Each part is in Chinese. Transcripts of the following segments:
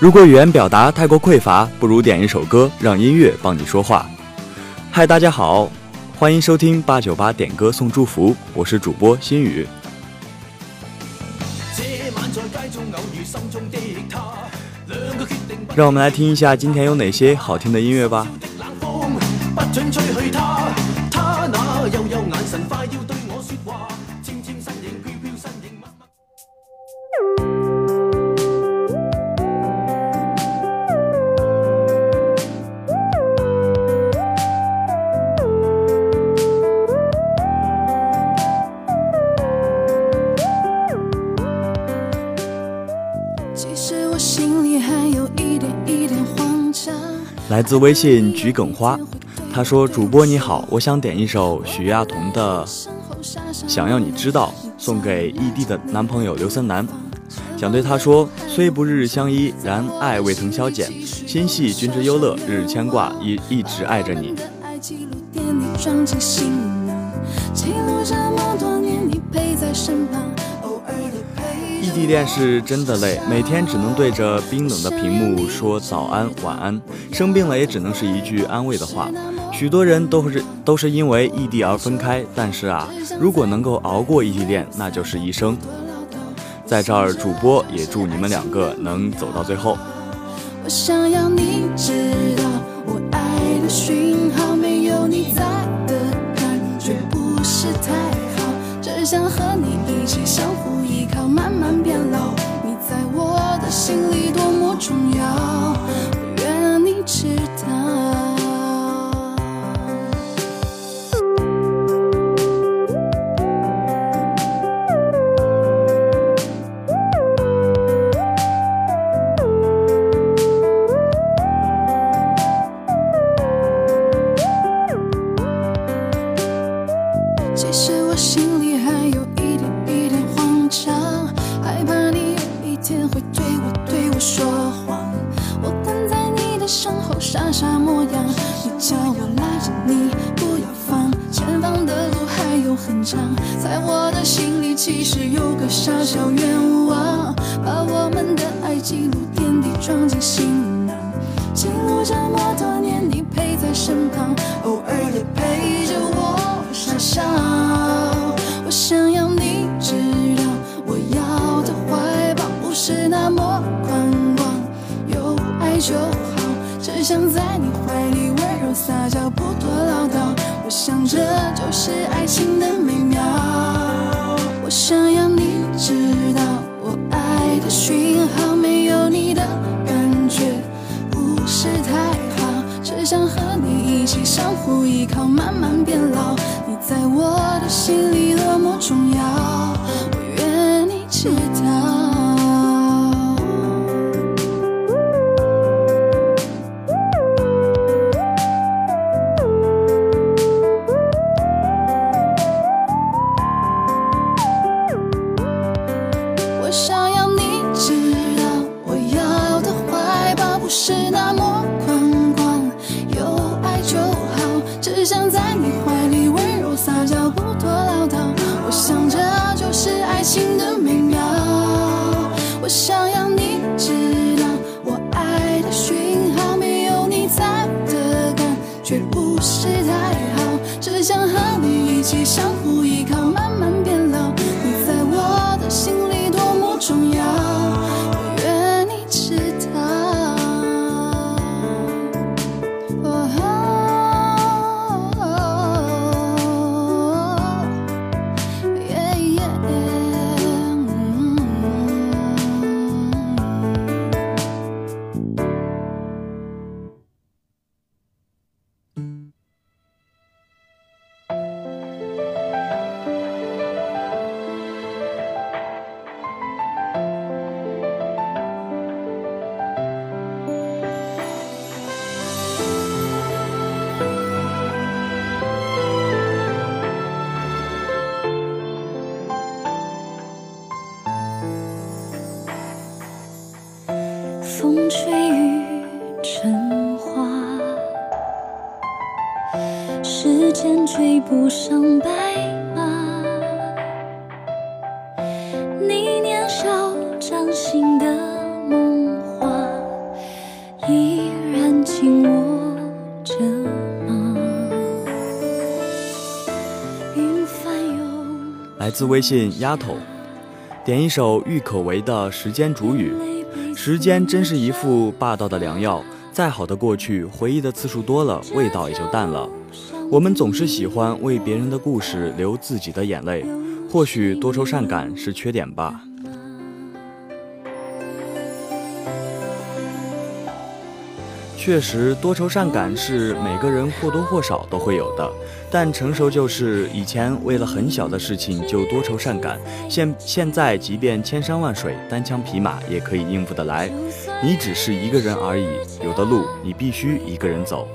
如果语言表达太过匮乏，不如点一首歌，让音乐帮你说话。嗨，大家好，欢迎收听八九八点歌送祝福，我是主播心雨。让我们来听一下今天有哪些好听的音乐吧。来自微信桔梗花，他说：“主播你好，我想点一首许亚彤的《想要你知道》，送给异地的男朋友刘森南，想对他说：虽不日日相依，然爱未曾消减，心系君之忧乐，日日牵挂，一一直爱着你。”异地恋是真的累，每天只能对着冰冷的屏幕说早安、晚安。生病了也只能是一句安慰的话。许多人都是都是因为异地而分开，但是啊，如果能够熬过异地恋，那就是一生。在这儿，主播也祝你们两个能走到最后。我我想想要你你你知道，爱的的讯号没有在不是太好，只和一起变老，你在我的心里多么重要。记录点滴，装进行囊。记录这么多年，你陪在身旁，偶尔也陪着我傻笑。wish 自微信丫头，点一首郁可唯的时间煮雨。时间真是一副霸道的良药，再好的过去，回忆的次数多了，味道也就淡了。我们总是喜欢为别人的故事流自己的眼泪，或许多愁善感是缺点吧。确实，多愁善感是每个人或多或少都会有的，但成熟就是以前为了很小的事情就多愁善感，现现在即便千山万水，单枪匹马也可以应付得来。你只是一个人而已，有的路你必须一个人走。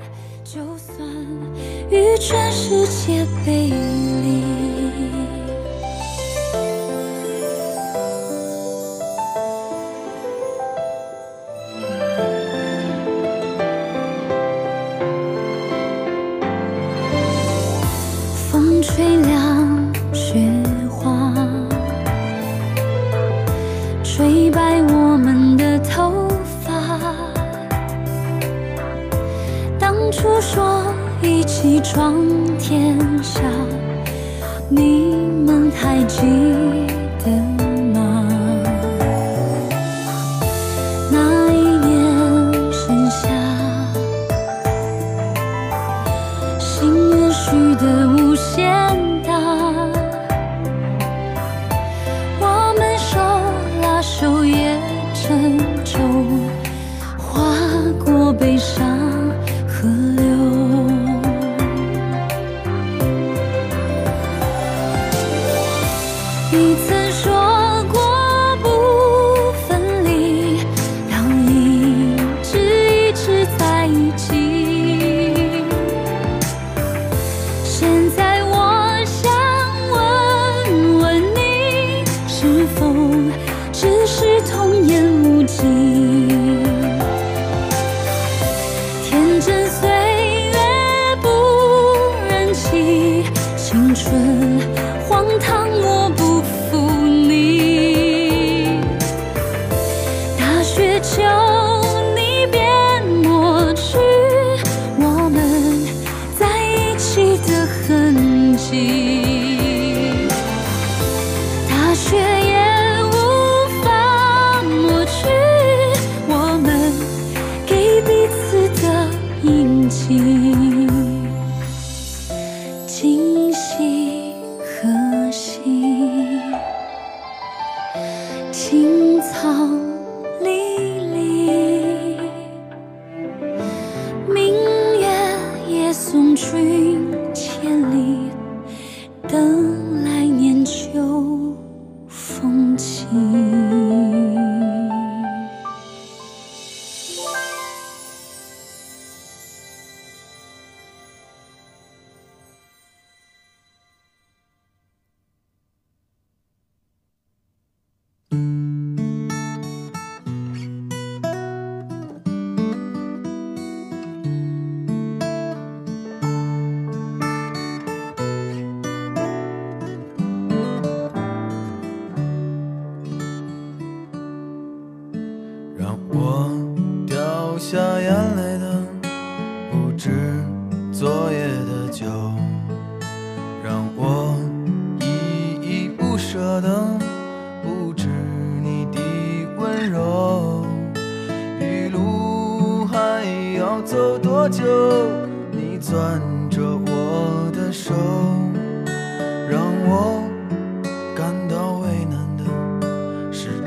就算与全世界背离。当初说一起闯天下，你们还记得吗？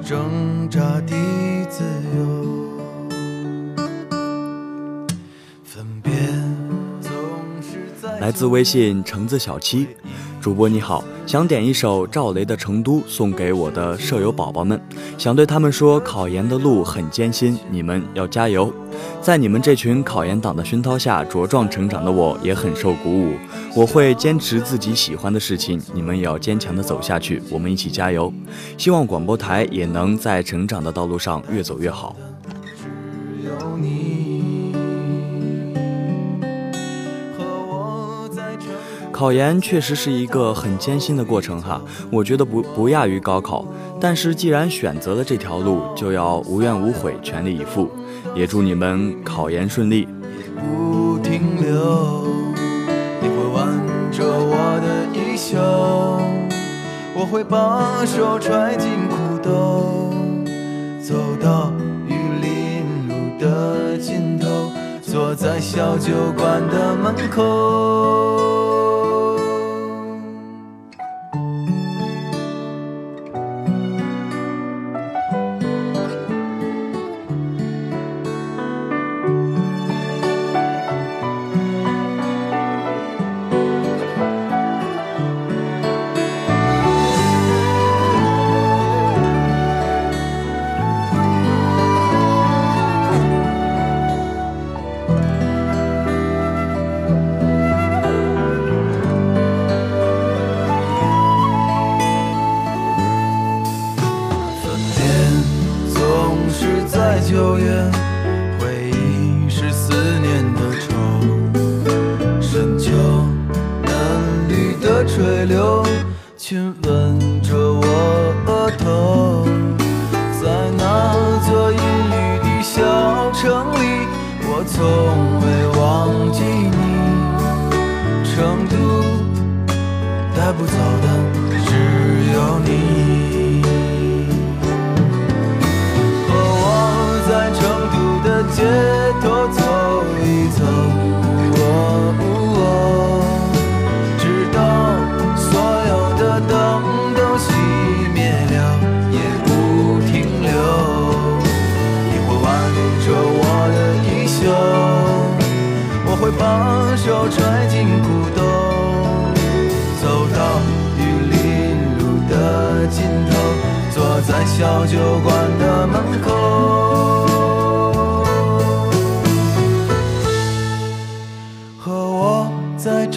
挣扎的自由。分别总是在。来自微信橙子小七，主播你好，想点一首赵雷的《成都》送给我的舍友宝宝们，想对他们说考研的路很艰辛，你们要加油。在你们这群考研党的熏陶下茁壮成长的我，也很受鼓舞。我会坚持自己喜欢的事情，你们也要坚强的走下去。我们一起加油！希望广播台也能在成长的道路上越走越好。考研确实是一个很艰辛的过程哈，我觉得不不亚于高考。但是既然选择了这条路，就要无怨无悔，全力以赴。也祝你们考研顺利。不停留，你会挽着我的衣袖，我会把手揣进裤兜，走到玉林路的尽头，坐在小酒馆的门口。亲吻着我额头，在那座阴雨的小城里，我从未。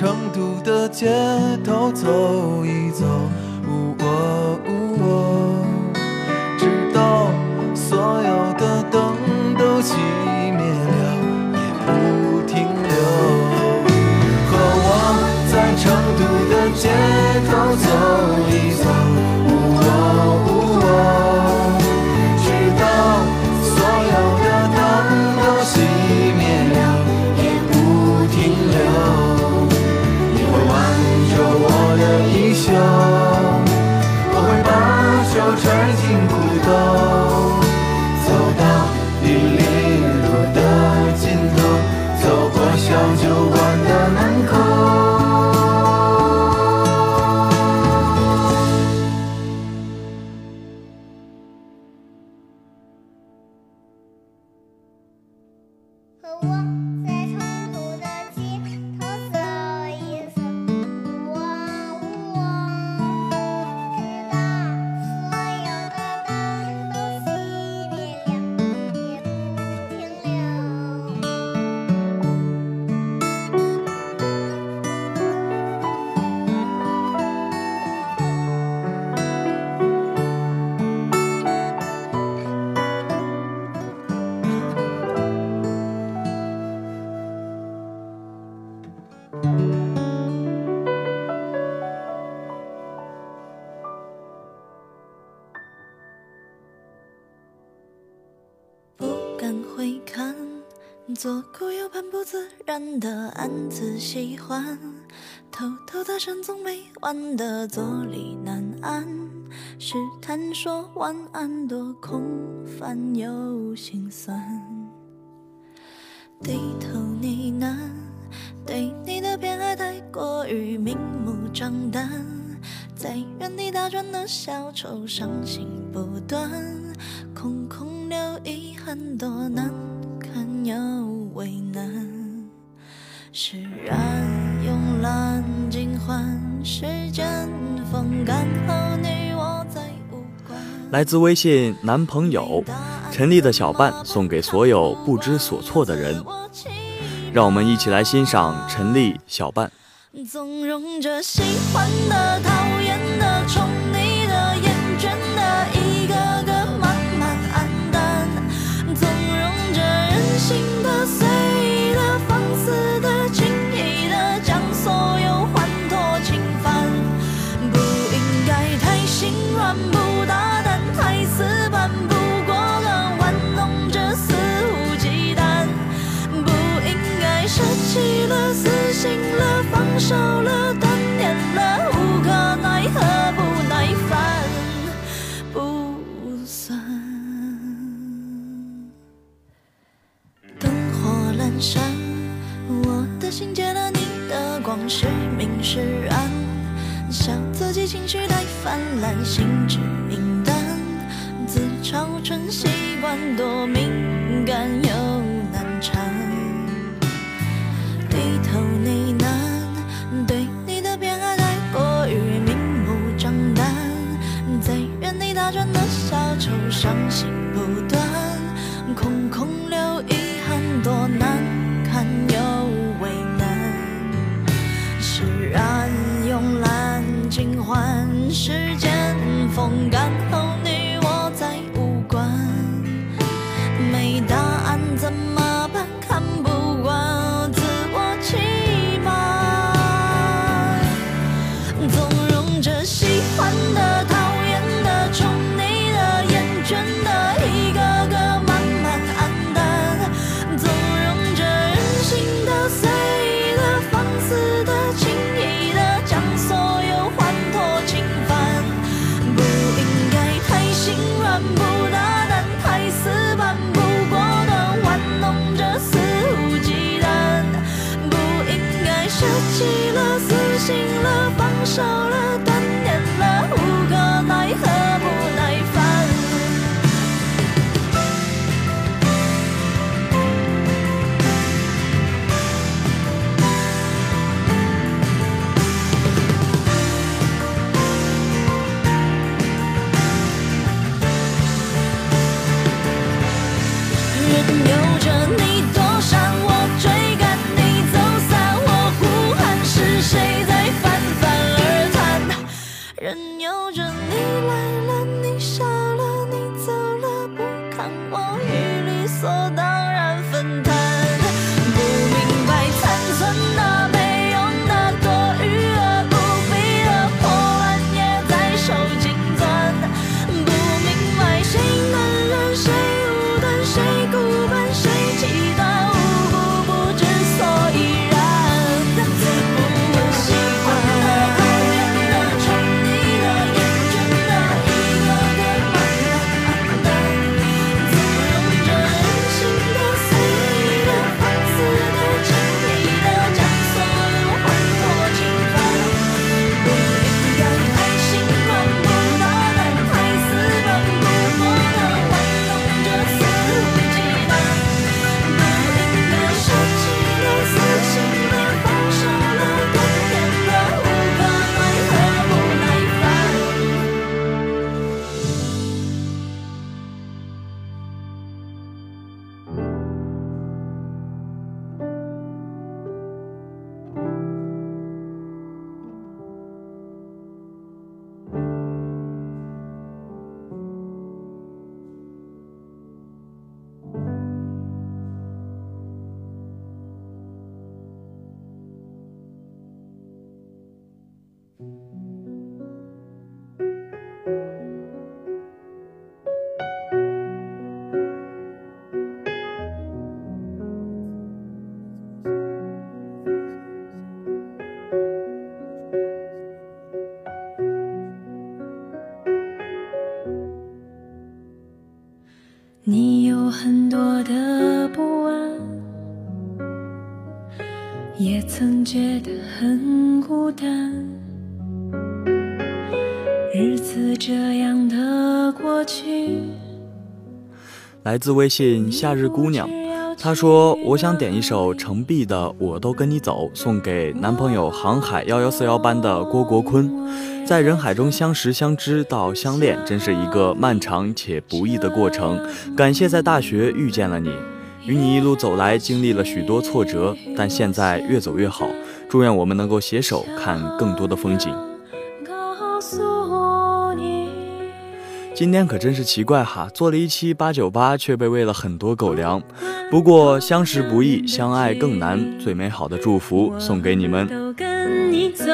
成都的街头走一走。和我。左顾右盼，不自然的暗自喜欢，偷偷搭讪总没完的坐立难安，试探说晚安，多空泛又心酸，低头呢喃，对你的偏爱太过于明目张胆，在原地打转的小丑，伤心不断，空空留遗憾多难。有为难释然慵懒尽欢时间风干后你我再无关来自微信男朋友陈丽的小伴送给所有不知所措的人让我们一起来欣赏陈丽小半纵容着喜欢的讨厌的宠醒了，放手了，断念了，无可奈何，不耐烦，不算。灯火阑珊，我的心借了你的光，是明是暗，笑自己情绪太泛滥，心知明单，自嘲成习惯，多敏感又难缠。伤心不断，空空留遗憾，多难堪又为难，释然，慵懒，尽欢，时间，风干后。上。来自微信夏日姑娘，她说：“我想点一首程璧的《我都跟你走》，送给男朋友航海幺幺四幺班的郭国坤。在人海中相识相知到相恋，真是一个漫长且不易的过程。感谢在大学遇见了你，与你一路走来，经历了许多挫折，但现在越走越好。祝愿我们能够携手看更多的风景。”今天可真是奇怪哈做了一期八九八却被喂了很多狗粮不过相识不易相爱更难最美好的祝福送给你们都跟你走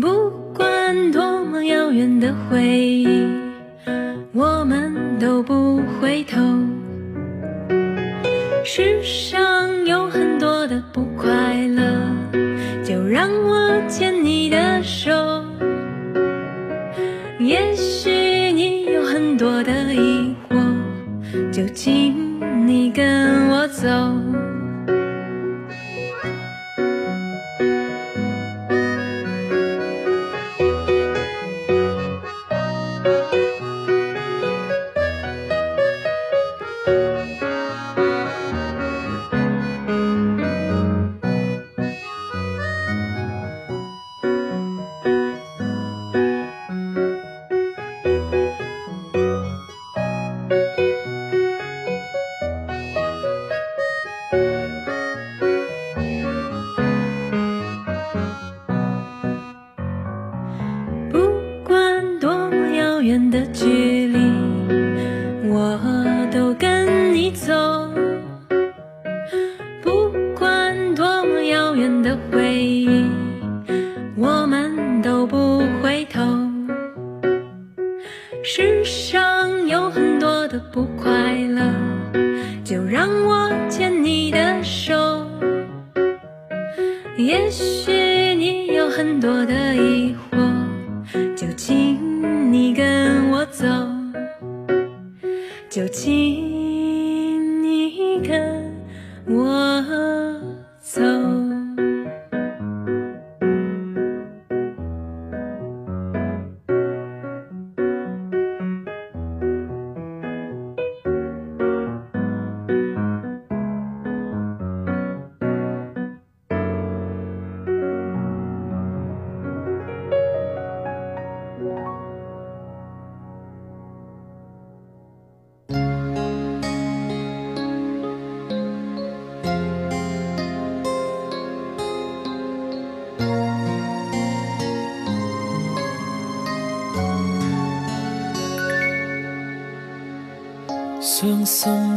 不管多么遥远的回忆我们都不回头世上有很多的不快乐就让我牵你的手多的疑惑，就请你跟我走。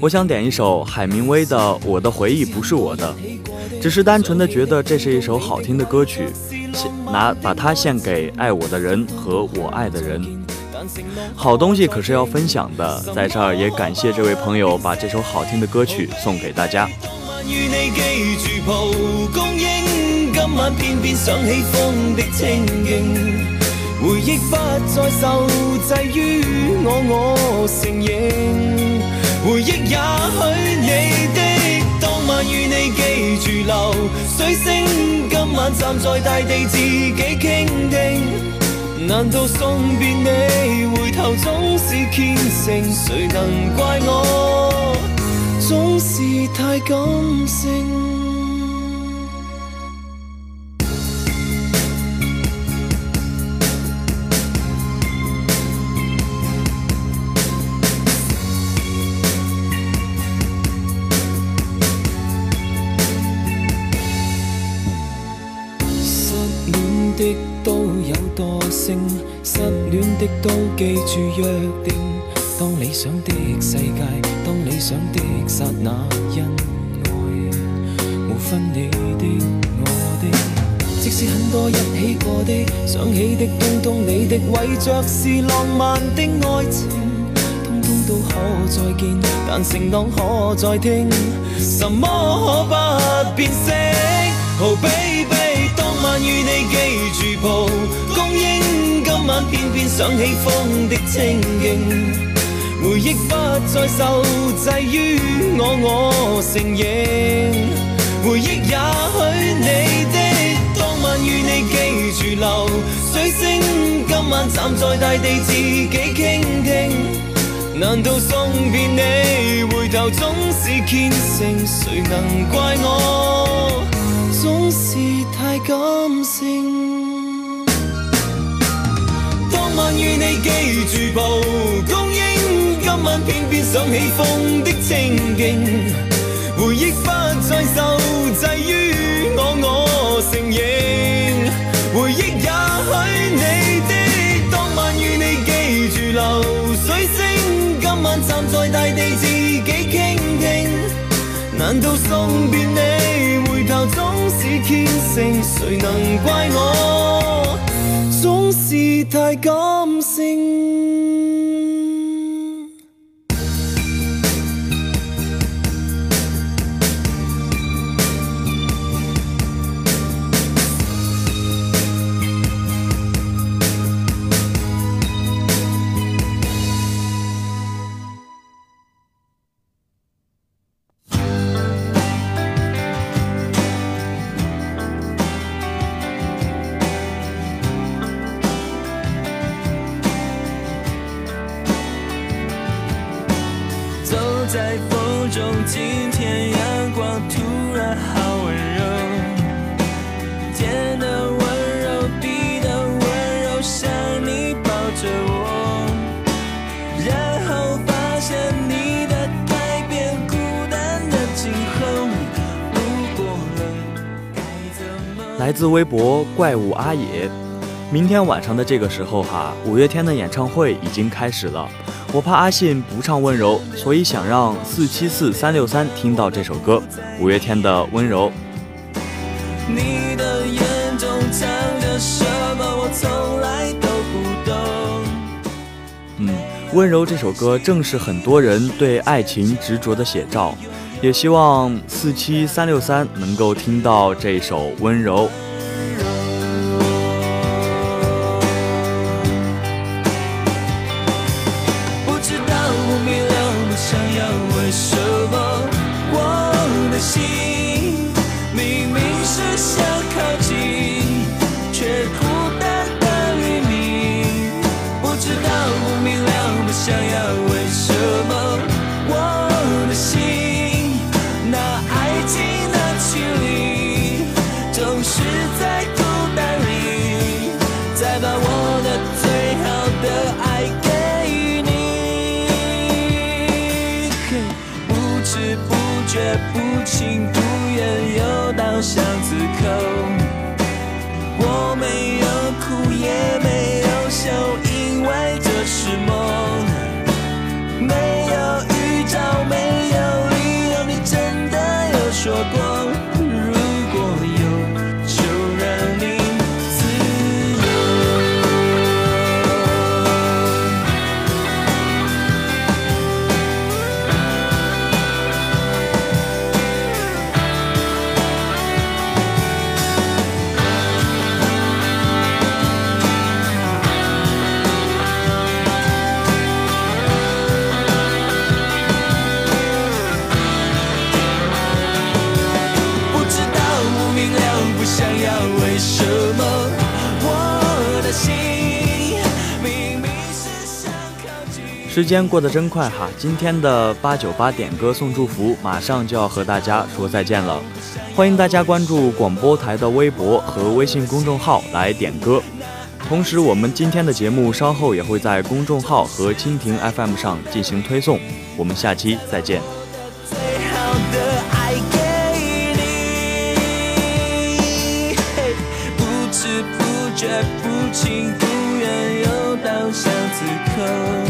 我想点一首海明威的《我的回忆不是我的》，只是单纯的觉得这是一首好听的歌曲，献拿把它献给爱我的人和我爱的人。好东西可是要分享的，在这儿也感谢这位朋友把这首好听的歌曲送给大家。今晚偏偏想起风的清回忆不再受制于我，我承认。回忆也许你的当晚与你记住流水声，今晚站在大地自己倾听。难道送别你，回头总是虔诚？谁能怪我，总是太感性。住约定，当理想的世界，当理想的刹那，因爱无分你的我的。即使很多一起过的，想起的通通，你的为着是浪漫的爱情，通通都可再见，但承诺可再听，什么可不变色 o h baby，当晚与你记住英。晚偏偏想起风的清劲，回忆不再受制于我，我承认回忆也许你的当晚与你记住流水声，今晚站在大地自己倾听，难道送别你回头总是虔诚，谁能怪我总是太感性？晚与你记住蒲公英，今晚偏偏想起风的清劲，回忆不再受制于我，我承认，回忆也许你的当晚与你记住流水声，今晚站在大地自己倾听，难道送别你回头总是天性，谁能怪我？别太感性。自微博怪物阿野，明天晚上的这个时候哈，五月天的演唱会已经开始了。我怕阿信不唱温柔，所以想让四七四三六三听到这首歌《五月天的温柔》。你的眼中藏着什么？我从来都不懂。嗯，温柔这首歌正是很多人对爱情执着的写照，也希望四七三六三能够听到这首温柔。最好的爱给你，不知不觉，不情不愿，又到巷子口。时间过得真快哈，今天的八九八点歌送祝福马上就要和大家说再见了，欢迎大家关注广播台的微博和微信公众号来点歌，同时我们今天的节目稍后也会在公众号和蜻蜓 FM 上进行推送，我们下期再见。不不不不知觉，情愿，又